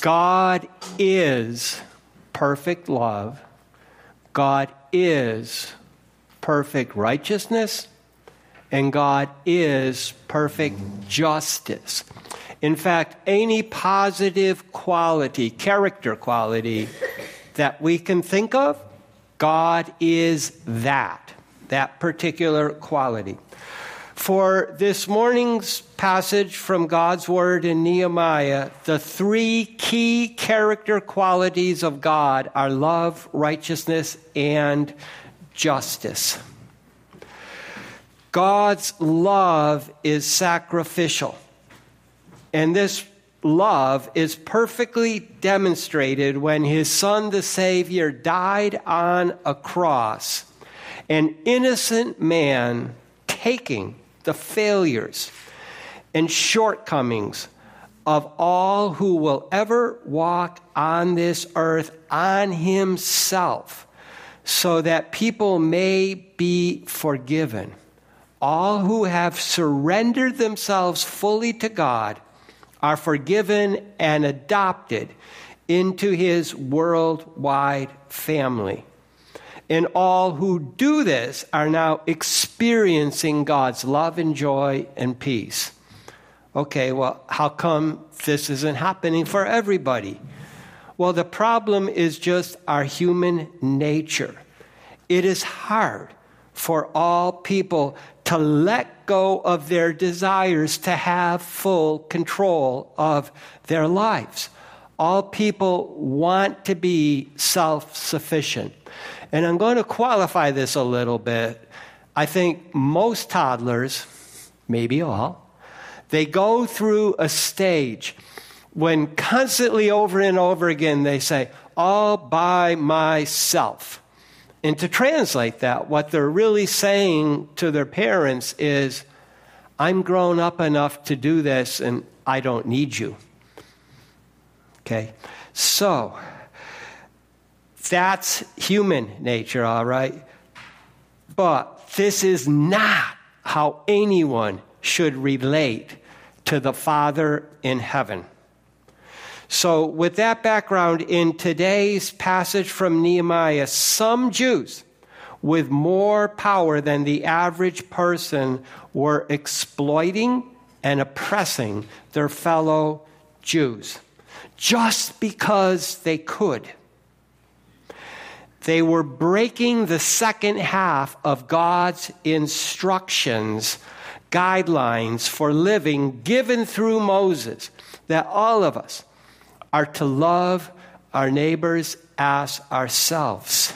God is perfect love. God is perfect righteousness. And God is perfect justice. In fact, any positive quality, character quality that we can think of, God is that, that particular quality. For this morning's passage from God's Word in Nehemiah, the three key character qualities of God are love, righteousness, and justice. God's love is sacrificial. And this love is perfectly demonstrated when his son, the Savior, died on a cross. An innocent man taking the failures and shortcomings of all who will ever walk on this earth on himself so that people may be forgiven. All who have surrendered themselves fully to God are forgiven and adopted into his worldwide family. And all who do this are now experiencing God's love and joy and peace. Okay, well, how come this isn't happening for everybody? Well, the problem is just our human nature. It is hard for all people to let go of their desires to have full control of their lives. All people want to be self sufficient. And I'm going to qualify this a little bit. I think most toddlers, maybe all, they go through a stage when constantly over and over again they say, all by myself. And to translate that, what they're really saying to their parents is, I'm grown up enough to do this and I don't need you. Okay? So, that's human nature, all right? But this is not how anyone should relate to the Father in heaven. So, with that background, in today's passage from Nehemiah, some Jews with more power than the average person were exploiting and oppressing their fellow Jews just because they could. They were breaking the second half of God's instructions, guidelines for living given through Moses, that all of us are to love our neighbors as ourselves.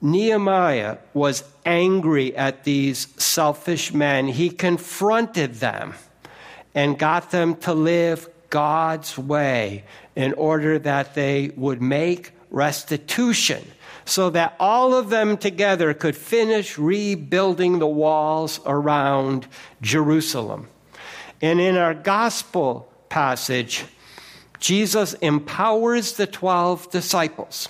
Nehemiah was angry at these selfish men. He confronted them and got them to live God's way in order that they would make restitution so that all of them together could finish rebuilding the walls around Jerusalem. And in our gospel passage, Jesus empowers the 12 disciples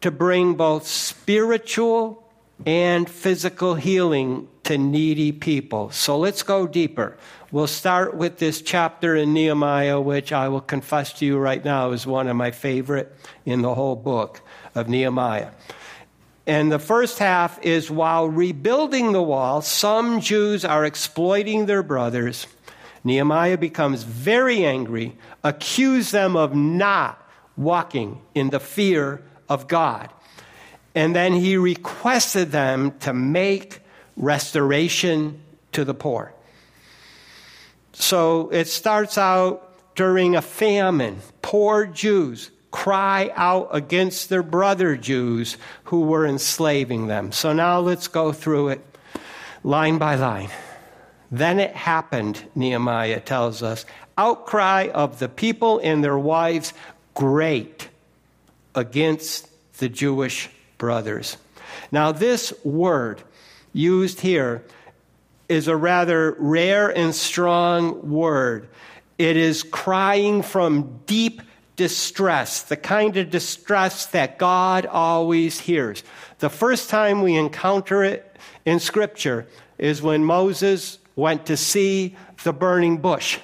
to bring both spiritual and physical healing to needy people. So let's go deeper. We'll start with this chapter in Nehemiah, which I will confess to you right now is one of my favorite in the whole book of Nehemiah. And the first half is while rebuilding the wall, some Jews are exploiting their brothers. Nehemiah becomes very angry, accuse them of not walking in the fear of God. And then he requested them to make restoration to the poor. So it starts out during a famine. Poor Jews cry out against their brother Jews who were enslaving them. So now let's go through it line by line. Then it happened, Nehemiah tells us, outcry of the people and their wives great against the Jewish brothers. Now, this word used here is a rather rare and strong word. It is crying from deep distress, the kind of distress that God always hears. The first time we encounter it in Scripture is when Moses went to see the burning bush.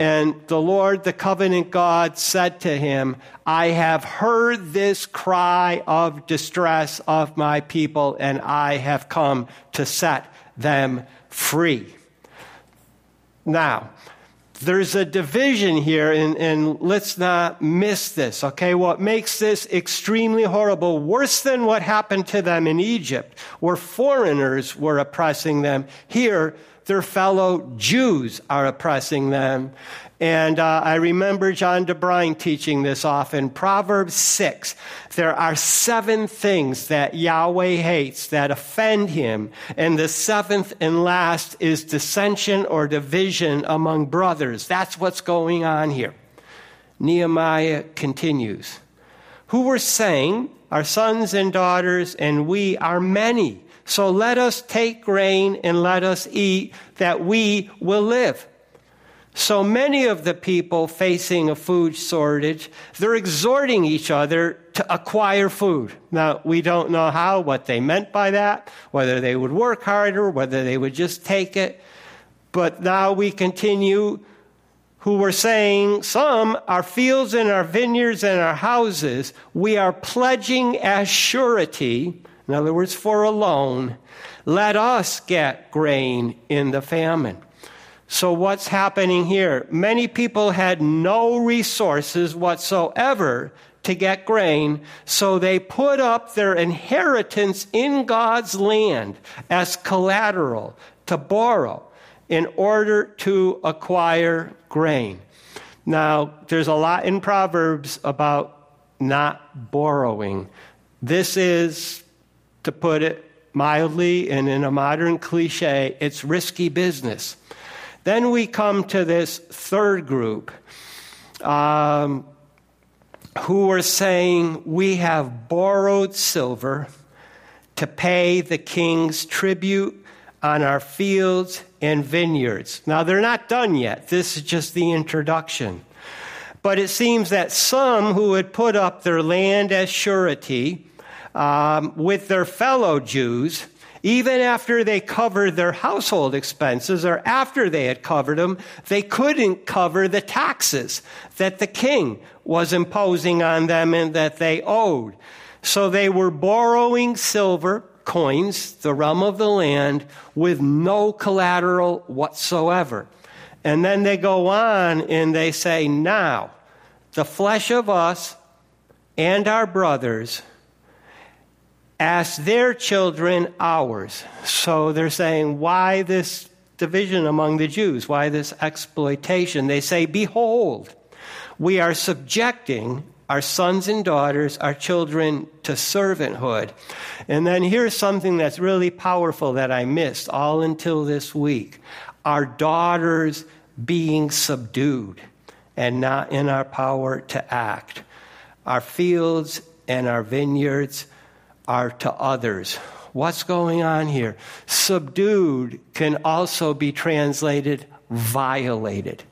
And the Lord, the covenant God, said to him, I have heard this cry of distress of my people, and I have come to set them free. Now, there's a division here, and, and, let's not miss this, okay? What makes this extremely horrible, worse than what happened to them in Egypt, where foreigners were oppressing them, here, their fellow Jews are oppressing them. And uh, I remember John DeBrine teaching this often. Proverbs 6. There are seven things that Yahweh hates that offend him. And the seventh and last is dissension or division among brothers. That's what's going on here. Nehemiah continues. Who were saying, Our sons and daughters, and we are many. So let us take grain and let us eat, that we will live. So many of the people facing a food shortage, they're exhorting each other to acquire food. Now, we don't know how, what they meant by that, whether they would work harder, whether they would just take it. But now we continue, who were saying, Some, our fields and our vineyards and our houses, we are pledging as surety, in other words, for a loan, let us get grain in the famine. So, what's happening here? Many people had no resources whatsoever to get grain, so they put up their inheritance in God's land as collateral to borrow in order to acquire grain. Now, there's a lot in Proverbs about not borrowing. This is, to put it mildly and in a modern cliche, it's risky business. Then we come to this third group um, who are saying, We have borrowed silver to pay the king's tribute on our fields and vineyards. Now, they're not done yet. This is just the introduction. But it seems that some who had put up their land as surety um, with their fellow Jews even after they covered their household expenses or after they had covered them, they couldn't cover the taxes that the king was imposing on them and that they owed. So they were borrowing silver coins, the realm of the land, with no collateral whatsoever. And then they go on and they say, Now, the flesh of us and our brothers as their children ours. So they're saying, why this division among the Jews? Why this exploitation? They say, behold, we are subjecting our sons and daughters, our children to servanthood. And then here's something that's really powerful that I missed all until this week our daughters being subdued and not in our power to act. Our fields and our vineyards are to others. What's going on here? Subdued can also be translated violated.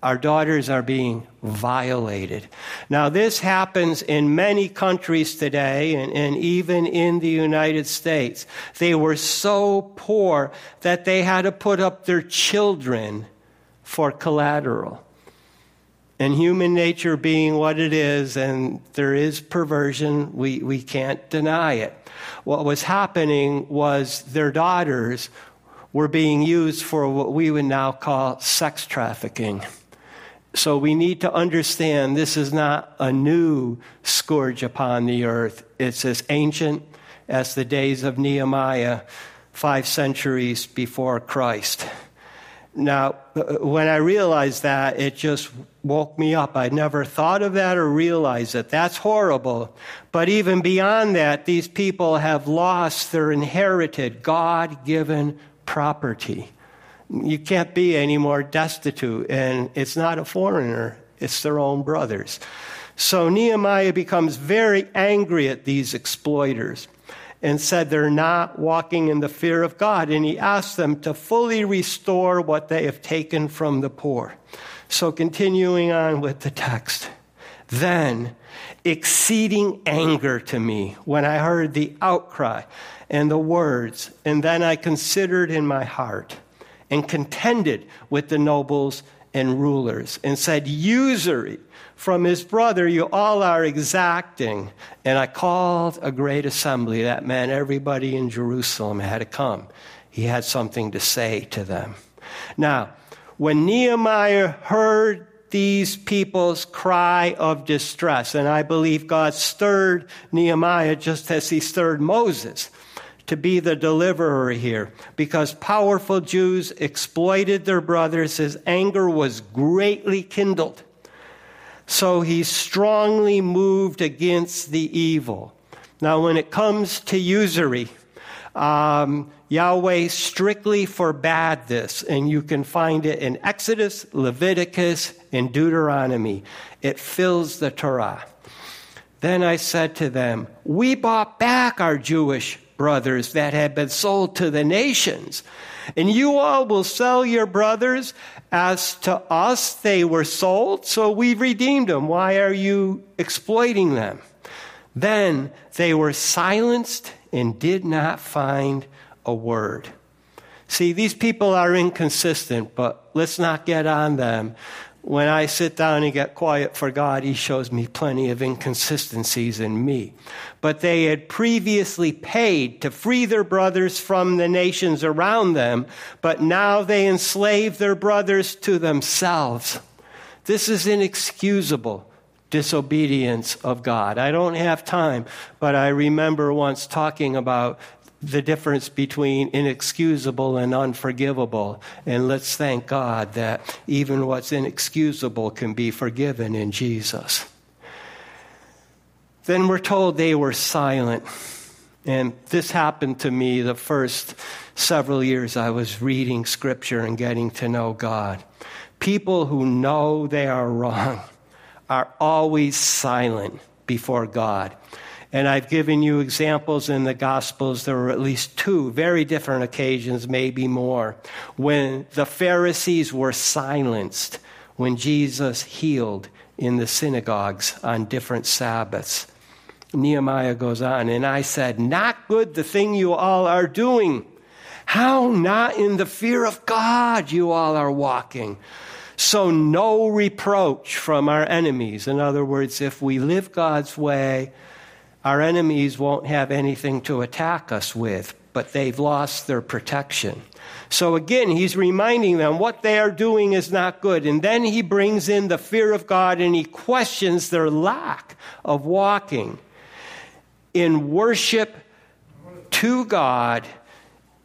Our daughters are being violated. Now, this happens in many countries today, and, and, even in the United States. They were so poor that they had to put up their children for collateral. And human nature being what it is, and there is perversion, we, we can't deny it. What was happening was their daughters were being used for what we would now call sex trafficking. So we need to understand this is not a new scourge upon the earth. It's as ancient as the days of Nehemiah, five centuries before Christ. Now, uh, when I realized that, it just woke me up. I never thought of that or realized it. That's horrible. But even beyond that, these people have lost their inherited, God given property. You can't be any more destitute, and it's not a foreigner, it's their own brothers. So Nehemiah becomes very angry at these exploiters and said they're not walking in the fear of God. And he asked them to fully restore what they have taken from the poor. So, continuing on with the text. Then, exceeding anger to me when I heard the outcry and the words, and then I considered in my heart and contended with the nobles and rulers and said, Usury from his brother you all are exacting. And I called a great assembly. That meant everybody in Jerusalem had to come. He had something to say to them. Now, when Nehemiah heard these people's cry of distress, and I believe God stirred Nehemiah just as he stirred Moses to be the deliverer here because powerful Jews exploited their brothers. His anger was greatly kindled. So he strongly moved against the evil. Now, when it comes to usury, um, Yahweh strictly forbade this, and you can find it in Exodus, Leviticus, and Deuteronomy. It fills the Torah. Then I said to them, We bought back our Jewish brothers that had been sold to the nations. And you all will sell your brothers as to us they were sold, so we redeemed them. Why are you exploiting them? Then they were silenced and did not find a word. See, these people are inconsistent, but let's not get on them when I sit down and get quiet for God, He shows me plenty of inconsistencies in me. But they had previously paid to free their brothers from the nations around them, but now they enslave their brothers to themselves. This is inexcusable disobedience of God. I don't have time, but I remember once talking about the difference between inexcusable and unforgivable. And let's thank God that even what's inexcusable can be forgiven in Jesus. Then we're told they were silent. And this happened to me the first several years I was reading scripture and getting to know God. People who know they are wrong are always silent before God. And I've given you examples in the Gospels. There were at least two very different occasions, maybe more, when the Pharisees were silenced when Jesus healed in the synagogues on different Sabbaths. Nehemiah goes on, and I said, Not good the thing you all are doing. How not in the fear of God you all are walking. So, no reproach from our enemies. In other words, if we live God's way, our enemies won't have anything to attack us with, but they've lost their protection. So again, he's reminding them what they are doing is not good. And then he brings in the fear of God and he questions their lack of walking in worship to God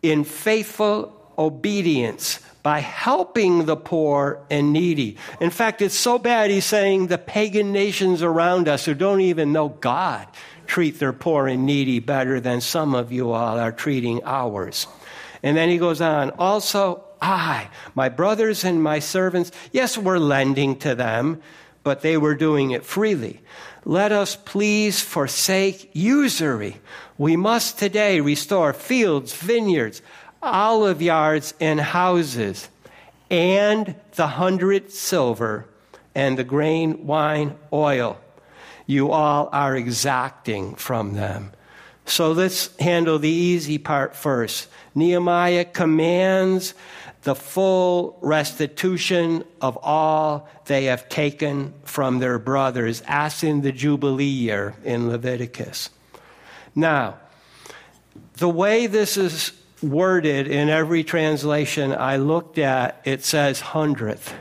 in faithful obedience by helping the poor and needy. In fact, it's so bad, he's saying the pagan nations around us who don't even know God treat their poor and needy better than some of you all are treating ours. And then he goes on, also I, my brothers and my servants, yes, we're lending to them, but they were doing it freely. Let us please forsake usury. We must today restore fields, vineyards, olive yards, and houses, and the hundred silver and the grain wine oil you all are exacting from them. So let's handle the easy part first. Nehemiah commands the full restitution of all they have taken from their brothers, as in the Jubilee year in Leviticus. Now, the way this is worded in every translation I looked at, it says hundredth.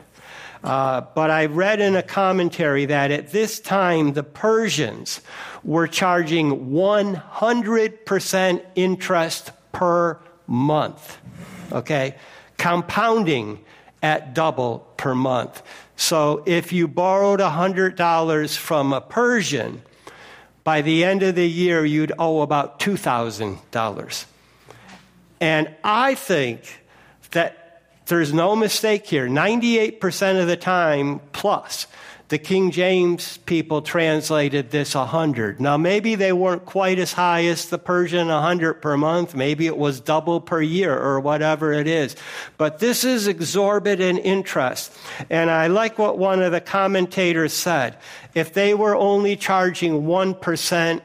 Uh, but I read in a commentary that at this time the Persians were charging 100% interest per month. Okay? Compounding at double per month. So if you borrowed $100 from a Persian, by the end of the year you'd owe about $2,000. And I think that there's no mistake here. 98% of the time plus, the King James people translated this 100. Now, maybe they weren't quite as high as the Persian 100 per month. Maybe it was double per year or whatever it is. But this is exorbitant interest. And I like what one of the commentators said. If they were only charging 1%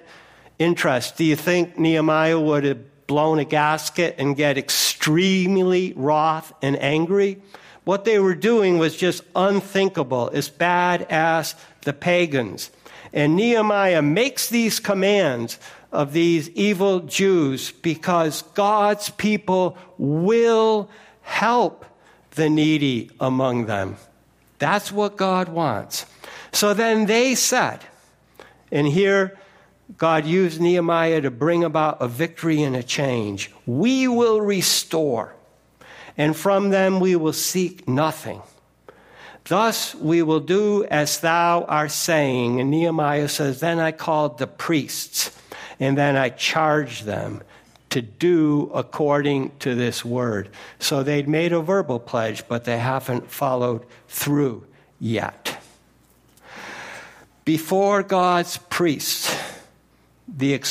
interest, do you think Nehemiah would have blown a gasket and get extremely wroth and angry. What they were doing was just unthinkable, as bad as the pagans. And Nehemiah makes these commands of these evil Jews because God's people will help the needy among them. That's what God wants. So then they said, and here God used Nehemiah to bring about a victory and a change. We will restore, and from them we will seek nothing. Thus we will do as thou art saying. And Nehemiah says, Then I called the priests, and then I charged them to do according to this word. So they'd made a verbal pledge, but they haven't followed through yet. Before God's priests, the,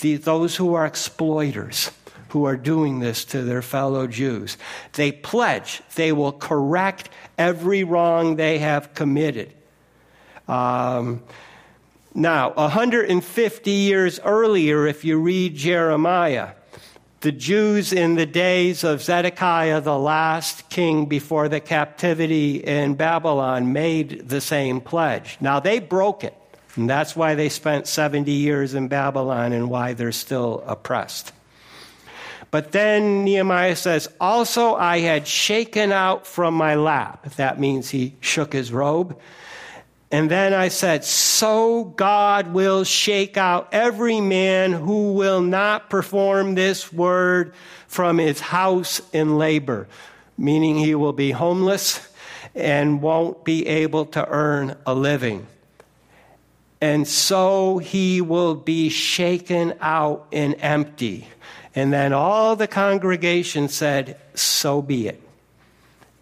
the, those who are exploiters, who are doing this to their fellow Jews, they pledge they will correct every wrong they have committed. Um, now, 150 years earlier, if you read Jeremiah, the Jews in the days of Zedekiah, the last king before the captivity in Babylon, made the same pledge. Now, they broke it, and that's why they spent 70 years in Babylon and why they're still oppressed. But then Nehemiah says, Also I had shaken out from my lap. That means he shook his robe and then I said, So God will shake out every man who will not perform this word from his house in labor, meaning he will be homeless and won't be able to earn a living. And so he will be shaken out and empty. And then all the congregation said, So be it.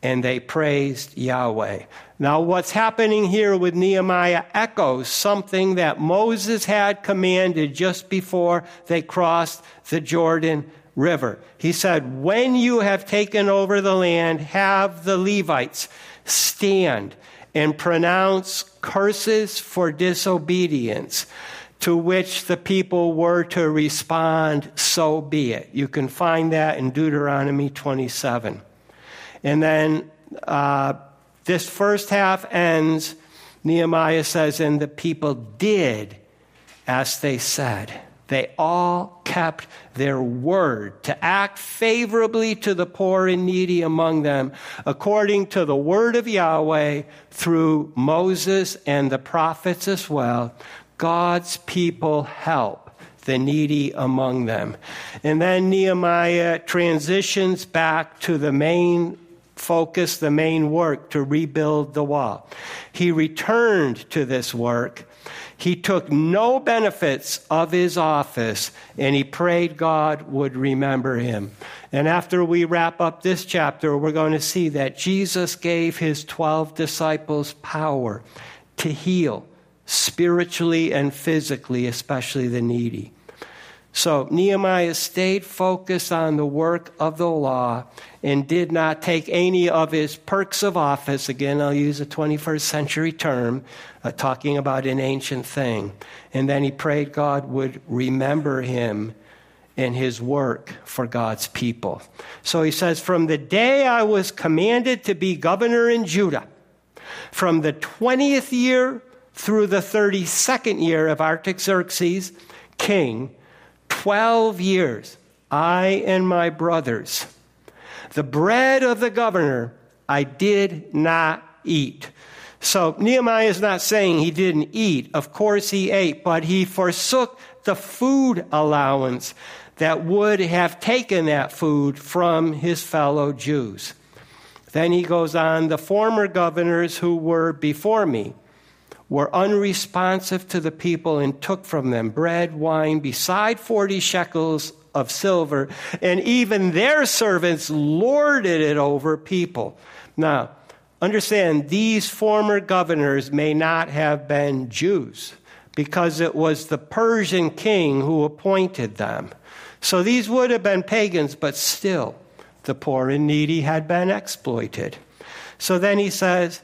And they praised Yahweh. Now, what's happening here with Nehemiah echoes something that Moses had commanded just before they crossed the Jordan River. He said, When you have taken over the land, have the Levites stand and pronounce curses for disobedience, to which the people were to respond, so be it. You can find that in Deuteronomy 27. And then, uh, this first half ends, Nehemiah says, and the people did as they said. They all kept their word to act favorably to the poor and needy among them, according to the word of Yahweh through Moses and the prophets as well. God's people help the needy among them. And then Nehemiah transitions back to the main focus, the main work to rebuild the wall. He returned to this work. He took no benefits of his office and he prayed God would remember him. And after we wrap up this chapter, we're going to see that Jesus gave his 12 disciples power to heal spiritually and physically, especially the needy. So Nehemiah stayed focused on the work of the law and did not take any of his perks of office. Again, I'll use a 21st century term, uh, talking about an ancient thing. And then he prayed God would remember him in his work for God's people. So he says, From the day I was commanded to be governor in Judah, from the 20th year through the 32nd year of Artaxerxes, king, 12 years, I and my brothers, the bread of the governor I did not eat. So Nehemiah is not saying he didn't eat. Of course he ate, but he forsook the food allowance that would have taken that food from his fellow Jews. Then he goes on, the former governors who were before me were unresponsive to the people and took from them bread, wine, beside 40 shekels of silver, and even their servants lorded it over people. Now, understand, these former governors may not have been Jews because it was the Persian king who appointed them. So these would have been pagans, but still, the poor and needy had been exploited. So then he says,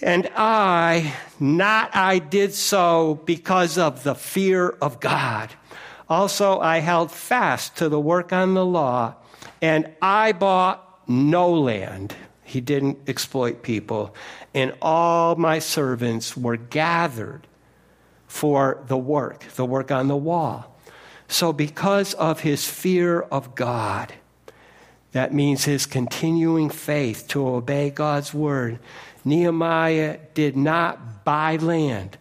and I, not I did so because of the fear of God. Also, I held fast to the work on the law, and I bought no land. He didn't exploit people. And all my servants were gathered for the work, the work on the wall. So, because of his fear of God, that means his continuing faith to obey God's word, Nehemiah did not buy land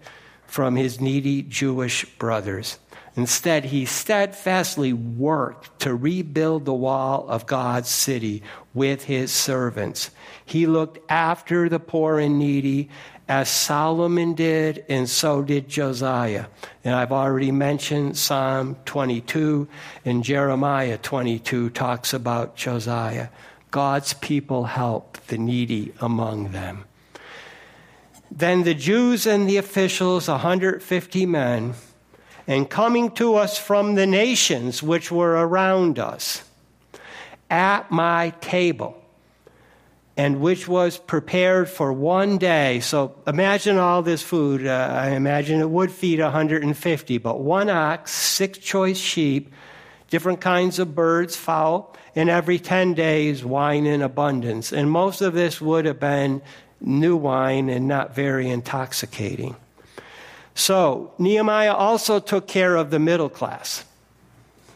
from his needy Jewish brothers. Instead, he steadfastly worked to rebuild the wall of God's city with his servants. He looked after the poor and needy as Solomon did, and so did Josiah. And I've already mentioned Psalm 22, and Jeremiah 22 talks about Josiah. God's people help the needy among them. Then the Jews and the officials, 150 men, and coming to us from the nations which were around us, at my table, and which was prepared for one day. So imagine all this food. Uh, I imagine it would feed 150, but one ox, six choice sheep, different kinds of birds, fowl, and every 10 days, wine in abundance. And most of this would have been new wine and not very intoxicating. So, Nehemiah also took care of the middle class.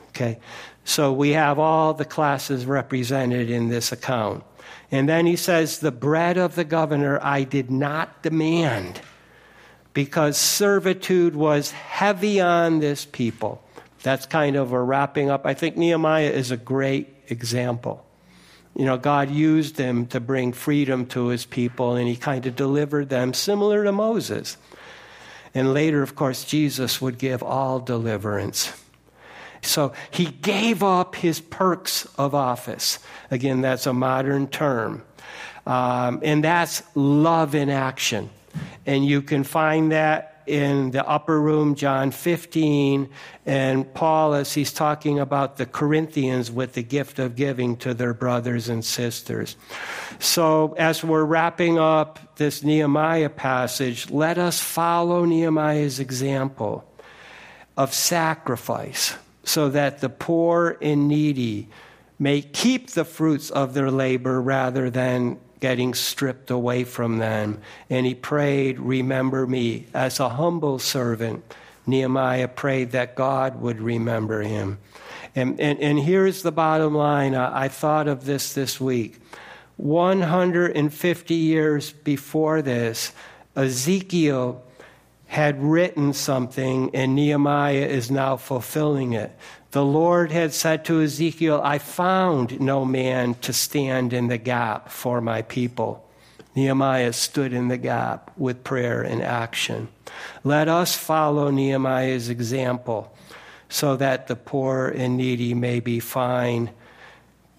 Okay, so we have all the classes represented in this account. And then he says, The bread of the governor I did not demand because servitude was heavy on this people. That's kind of a wrapping up. I think Nehemiah is a great example. You know, God used him to bring freedom to his people, and he kind of delivered them, similar to Moses. And later, of course, Jesus would give all deliverance. So he gave up his perks of office. Again, that's a modern term. Um, and that's love in action. And you can find that in the upper room, John 15, and Paul, as he's talking about the Corinthians with the gift of giving to their brothers and sisters. So, as we're wrapping up this Nehemiah passage, let us follow Nehemiah's example of sacrifice so that the poor and needy may keep the fruits of their labor rather than getting stripped away from them. And he prayed, Remember me. As a humble servant, Nehemiah prayed that God would remember him. And, and, and here's the bottom line I, I thought of this this week. 150 years before this, Ezekiel had written something, and Nehemiah is now fulfilling it. The Lord had said to Ezekiel, I found no man to stand in the gap for my people. Nehemiah stood in the gap with prayer and action. Let us follow Nehemiah's example so that the poor and needy may be fine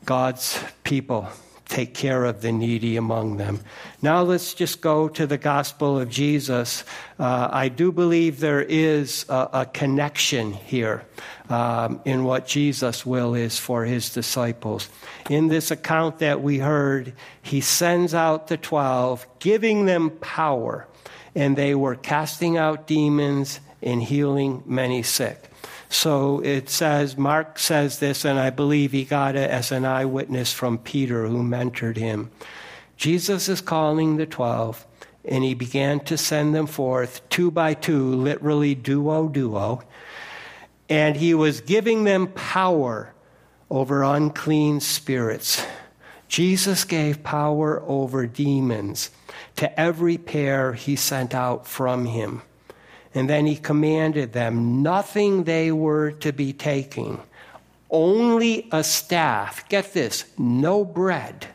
God's people take care of the needy among them. Now let's just go to the gospel of Jesus. Uh, I do believe there is a, a connection here um, in what Jesus' will is for his disciples. In this account that we heard, he sends out the twelve, giving them power, and they were casting out demons and healing many sick. So it says, Mark says this, and I believe he got it as an eyewitness from Peter, who mentored him. Jesus is calling the twelve, and he began to send them forth two by two, literally duo duo. And he was giving them power over unclean spirits. Jesus gave power over demons to every pair he sent out from him. And then he commanded them nothing they were to be taking, only a staff. Get this no bread,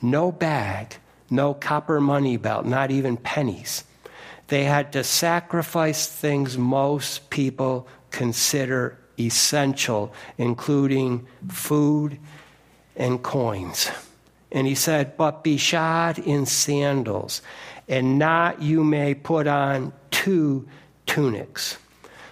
no bag, no copper money belt, not even pennies. They had to sacrifice things most people consider essential, including food and coins. And he said, But be shod in sandals, and not you may put on two tunics.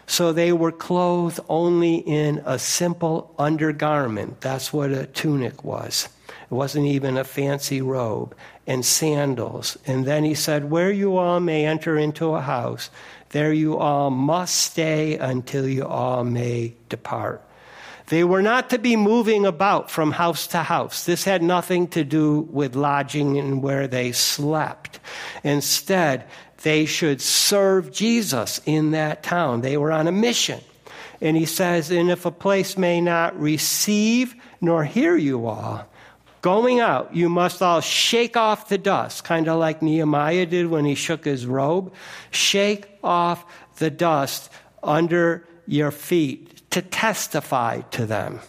So they were clothed only in a simple undergarment. That's what a tunic was. It wasn't even a fancy robe, and sandals. And then he said, Where you all may enter into a house, there you all must stay until you all may depart. They were not to be moving about from house to house. This had nothing to do with lodging and where they slept. Instead, they should serve Jesus in that town. They were on a mission. And he says, And if a place may not receive nor hear you all, going out, you must all shake off the dust, kind of like Nehemiah did when he shook his robe. Shake off the dust under your feet to testify to them.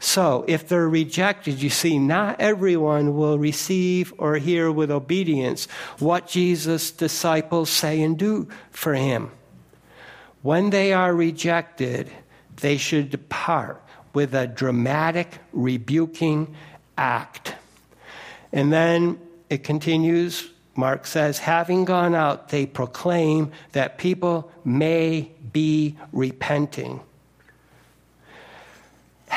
So, if they're rejected, you see, not everyone will receive or hear with obedience what Jesus' disciples say and do for him. When they are rejected, they should depart with a dramatic rebuking act. And then it continues. Mark says, having gone out, they proclaim that people may be repenting.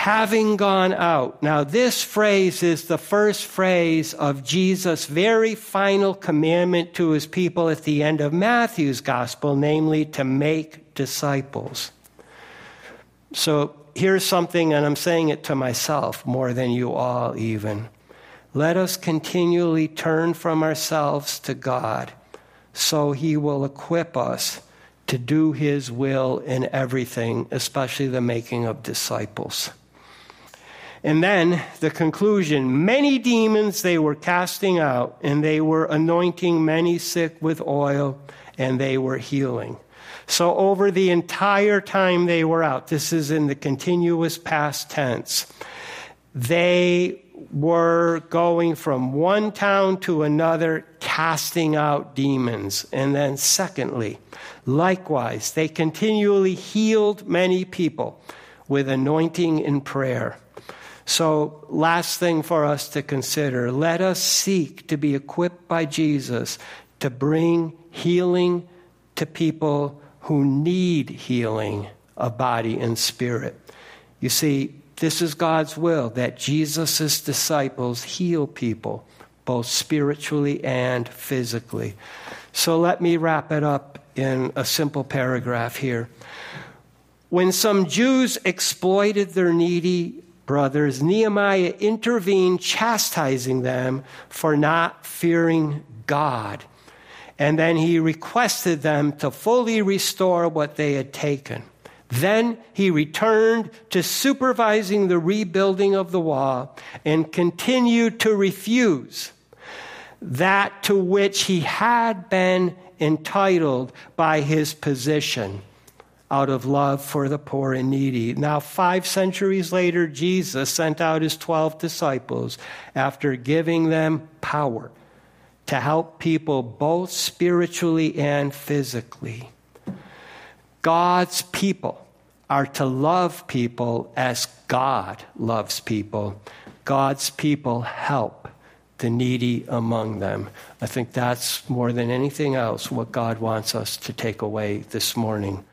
Having gone out. Now, this phrase is the first phrase of Jesus' very final commandment to his people at the end of Matthew's gospel, namely to make disciples. So here's something, and I'm saying it to myself more than you all, even. Let us continually turn from ourselves to God so he will equip us to do his will in everything, especially the making of disciples. And then the conclusion many demons they were casting out, and they were anointing many sick with oil, and they were healing. So, over the entire time they were out, this is in the continuous past tense, they were going from one town to another, casting out demons. And then, secondly, likewise, they continually healed many people with anointing and prayer. So, last thing for us to consider let us seek to be equipped by Jesus to bring healing to people who need healing of body and spirit. You see, this is God's will that Jesus' disciples heal people, both spiritually and physically. So let me wrap it up in a simple paragraph here. When some Jews exploited their needy brothers, Nehemiah intervened, chastising them for not fearing God and then he requested them to fully restore what they had taken. Then he returned to supervising the rebuilding of the wall and continued to refuse that to which he had been entitled by his position out of love for the poor and needy. Now, five centuries later, Jesus sent out his 12 disciples after giving them power to help people both spiritually and physically. God's people are to love people as God loves people. God's people help the needy among them. I think that's more than anything else what God wants us to take away this morning.